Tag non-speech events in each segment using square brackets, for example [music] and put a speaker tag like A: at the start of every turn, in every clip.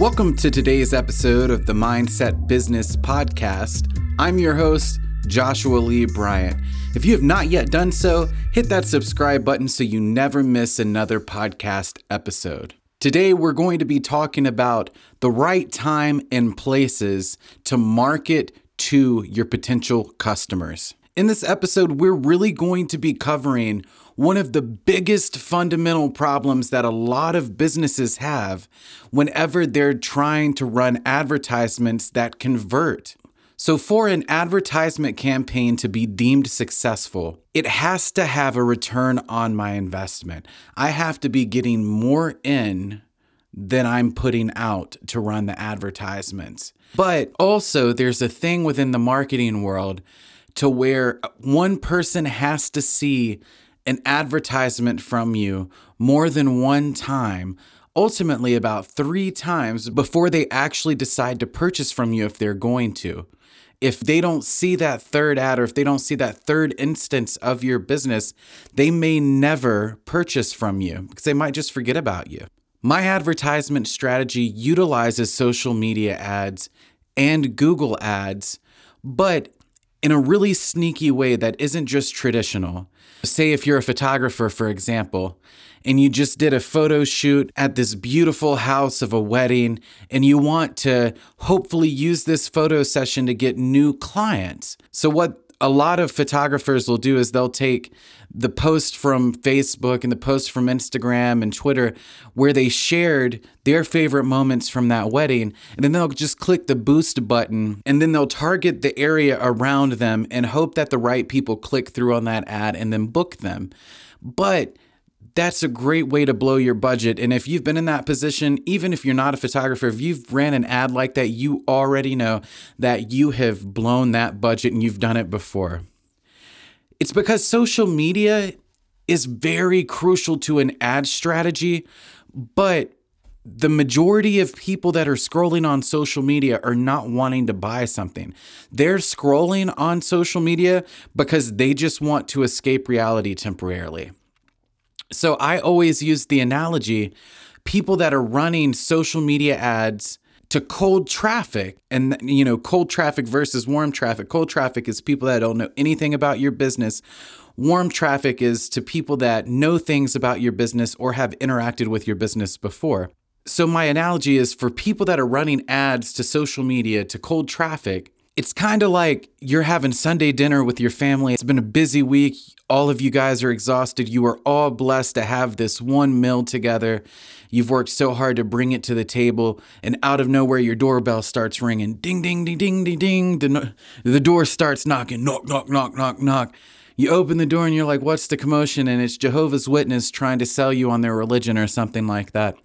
A: Welcome to today's episode of the Mindset Business Podcast. I'm your host, Joshua Lee Bryant. If you have not yet done so, hit that subscribe button so you never miss another podcast episode. Today, we're going to be talking about the right time and places to market to your potential customers. In this episode, we're really going to be covering one of the biggest fundamental problems that a lot of businesses have whenever they're trying to run advertisements that convert. So, for an advertisement campaign to be deemed successful, it has to have a return on my investment. I have to be getting more in than I'm putting out to run the advertisements. But also, there's a thing within the marketing world to where one person has to see an advertisement from you more than one time, ultimately about three times before they actually decide to purchase from you if they're going to. If they don't see that third ad or if they don't see that third instance of your business, they may never purchase from you because they might just forget about you. My advertisement strategy utilizes social media ads and Google ads, but in a really sneaky way that isn't just traditional. Say, if you're a photographer, for example, and you just did a photo shoot at this beautiful house of a wedding, and you want to hopefully use this photo session to get new clients. So, what a lot of photographers will do is they'll take the post from Facebook and the post from Instagram and Twitter where they shared their favorite moments from that wedding. And then they'll just click the boost button and then they'll target the area around them and hope that the right people click through on that ad and then book them. But that's a great way to blow your budget. And if you've been in that position, even if you're not a photographer, if you've ran an ad like that, you already know that you have blown that budget and you've done it before. It's because social media is very crucial to an ad strategy, but the majority of people that are scrolling on social media are not wanting to buy something. They're scrolling on social media because they just want to escape reality temporarily. So I always use the analogy people that are running social media ads to cold traffic and you know cold traffic versus warm traffic. Cold traffic is people that don't know anything about your business. Warm traffic is to people that know things about your business or have interacted with your business before. So my analogy is for people that are running ads to social media to cold traffic it's kind of like you're having Sunday dinner with your family. It's been a busy week. All of you guys are exhausted. You are all blessed to have this one meal together. You've worked so hard to bring it to the table, and out of nowhere, your doorbell starts ringing. Ding, ding, ding, ding, ding, ding. The, the door starts knocking. Knock, knock, knock, knock, knock. You open the door and you're like, what's the commotion? And it's Jehovah's Witness trying to sell you on their religion or something like that.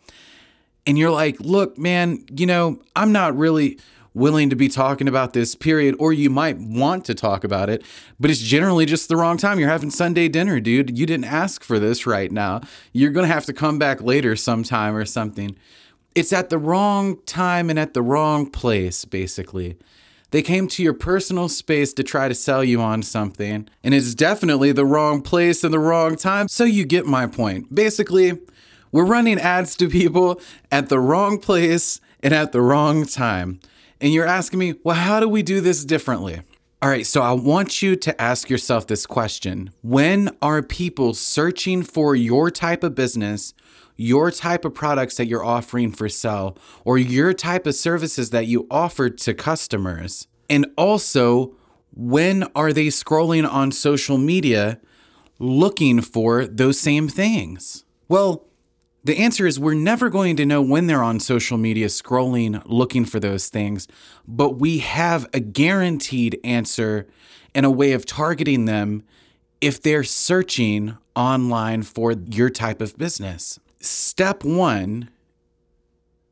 A: And you're like, look, man, you know, I'm not really willing to be talking about this period, or you might want to talk about it, but it's generally just the wrong time. You're having Sunday dinner, dude. You didn't ask for this right now. You're going to have to come back later sometime or something. It's at the wrong time and at the wrong place, basically. They came to your personal space to try to sell you on something, and it's definitely the wrong place and the wrong time. So you get my point. Basically, we're running ads to people at the wrong place and at the wrong time. And you're asking me, well, how do we do this differently? All right, so I want you to ask yourself this question When are people searching for your type of business, your type of products that you're offering for sale, or your type of services that you offer to customers? And also, when are they scrolling on social media looking for those same things? Well, the answer is we're never going to know when they're on social media scrolling looking for those things, but we have a guaranteed answer and a way of targeting them if they're searching online for your type of business. Step one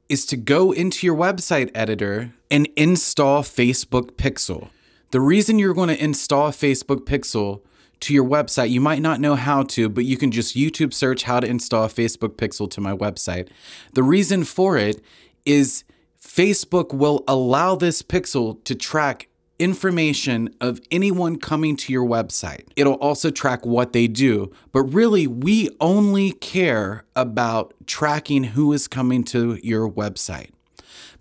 A: is to go into your website editor and install Facebook Pixel. The reason you're going to install Facebook Pixel to your website. You might not know how to, but you can just YouTube search how to install a Facebook Pixel to my website. The reason for it is Facebook will allow this pixel to track information of anyone coming to your website. It'll also track what they do, but really, we only care about tracking who is coming to your website.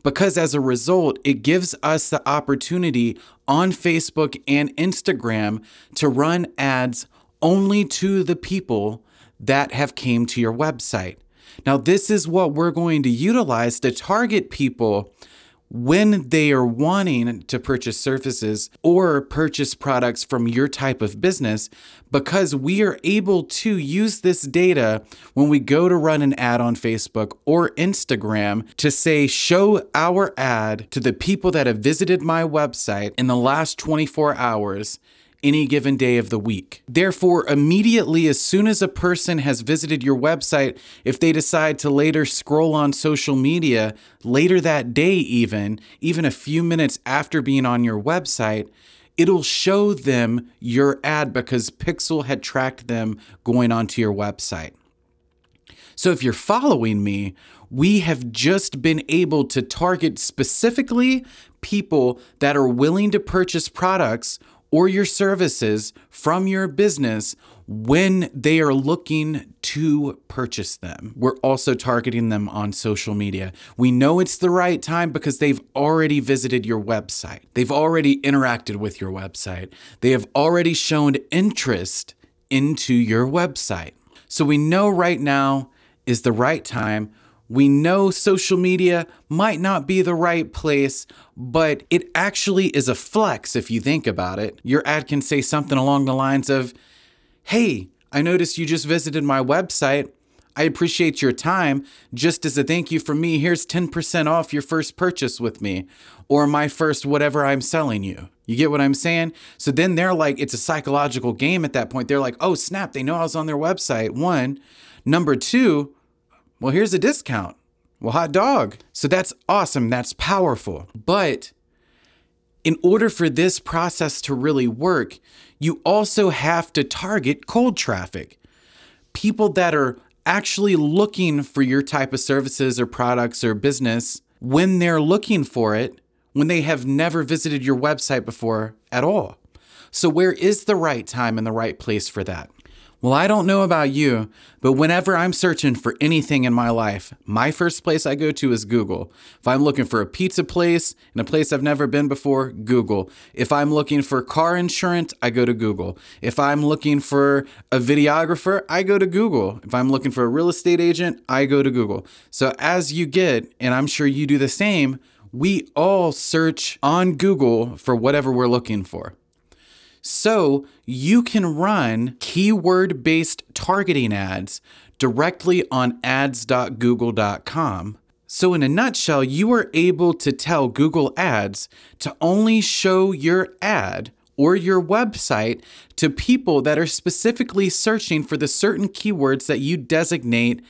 A: because as a result, it gives us the opportunity on Facebook and Instagram to run ads only to the people that have came to your website. Now, this is what we're going to utilize to target people when they are wanting to purchase services or purchase products from your type of business because we are able to use this data when we go to run an ad on Facebook or Instagram to say, show our ad to the people that have visited my website in the last 24 hours any given day of the week. Therefore, immediately as soon as a person has visited your website, if they decide to later scroll on social media, later that day, even, even a few minutes after being on your website, it'll show them your ad because Pixel had tracked them going onto your website. So if you're following me, we have just been able to target specifically people that are willing to purchase products or your services from your business when they are looking to purchase them. We're also targeting them on social media. We know it's the right time because they've already visited your website, they've already interacted with your website, they have already shown interest into your website. So we know right now is the right time we know social media might not be the right place, but it actually is a flex if you think about it. Your ad can say something along the lines of, Hey, I noticed you just visited my website. I appreciate your time. Just as a thank you from me, here's 10% off your first purchase with me or my first whatever I'm selling you. You get what I'm saying? So then they're like, it's a psychological game at that point. They're like, oh, snap, they know I was on their website. One. Number two, well, here's a discount. Well, hot dog. So that's awesome. That's powerful. But in order for this process to really work, you also have to target cold traffic. People that are actually looking for your type of services or products or business when they're looking for it, when they have never visited your website before at all. So, where is the right time and the right place for that? Well, I don't know about you, but whenever I'm searching for anything in my life, my first place I go to is Google. If I'm looking for a pizza place in a place I've never been before, Google. If I'm looking for car insurance, I go to Google. If I'm looking for a videographer, I go to Google. If I'm looking for a real estate agent, I go to Google. So as you get, and I'm sure you do the same, we all search on Google for whatever we're looking for. So you can run keyword based targeting ads directly on ads.google.com. So, in a nutshell, you are able to tell Google Ads to only show your ad or your website to people that are specifically searching for the certain keywords that you designate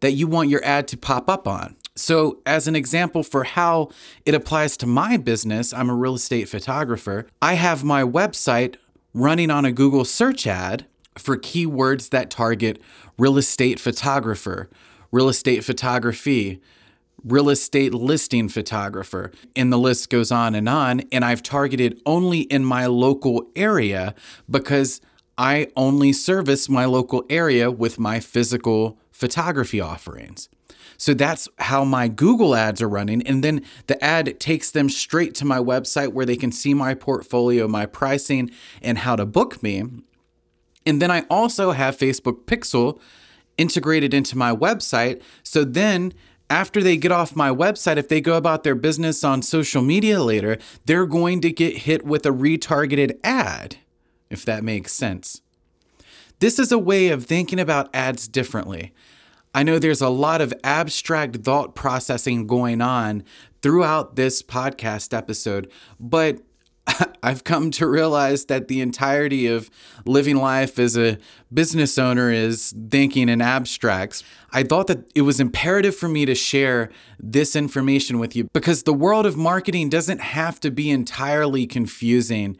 A: that you want your ad to pop up on. So, as an example for how it applies to my business, I'm a real estate photographer. I have my website running on a Google search ad for keywords that target real estate photographer, real estate photography, real estate listing photographer, and the list goes on and on. And I've targeted only in my local area because I only service my local area with my physical photography offerings. So that's how my Google ads are running. And then the ad takes them straight to my website where they can see my portfolio, my pricing, and how to book me. And then I also have Facebook Pixel integrated into my website. So then after they get off my website, if they go about their business on social media later, they're going to get hit with a retargeted ad, if that makes sense. This is a way of thinking about ads differently. I know there's a lot of abstract thought processing going on throughout this podcast episode, but [laughs] I've come to realize that the entirety of living life as a business owner is thinking in abstracts. I thought that it was imperative for me to share this information with you because the world of marketing doesn't have to be entirely confusing.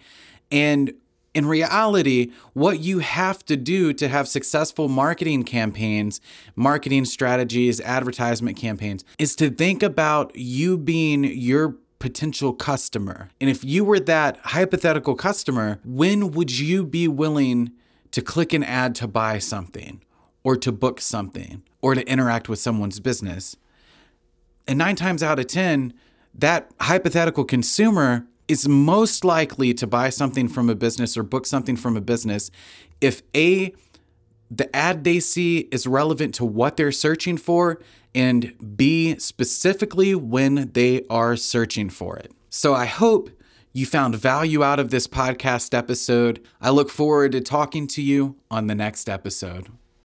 A: And in reality, what you have to do to have successful marketing campaigns, marketing strategies, advertisement campaigns is to think about you being your potential customer. And if you were that hypothetical customer, when would you be willing to click an ad to buy something or to book something or to interact with someone's business? And nine times out of 10, that hypothetical consumer is most likely to buy something from a business or book something from a business if A, the ad they see is relevant to what they're searching for, and B, specifically when they are searching for it. So I hope you found value out of this podcast episode. I look forward to talking to you on the next episode.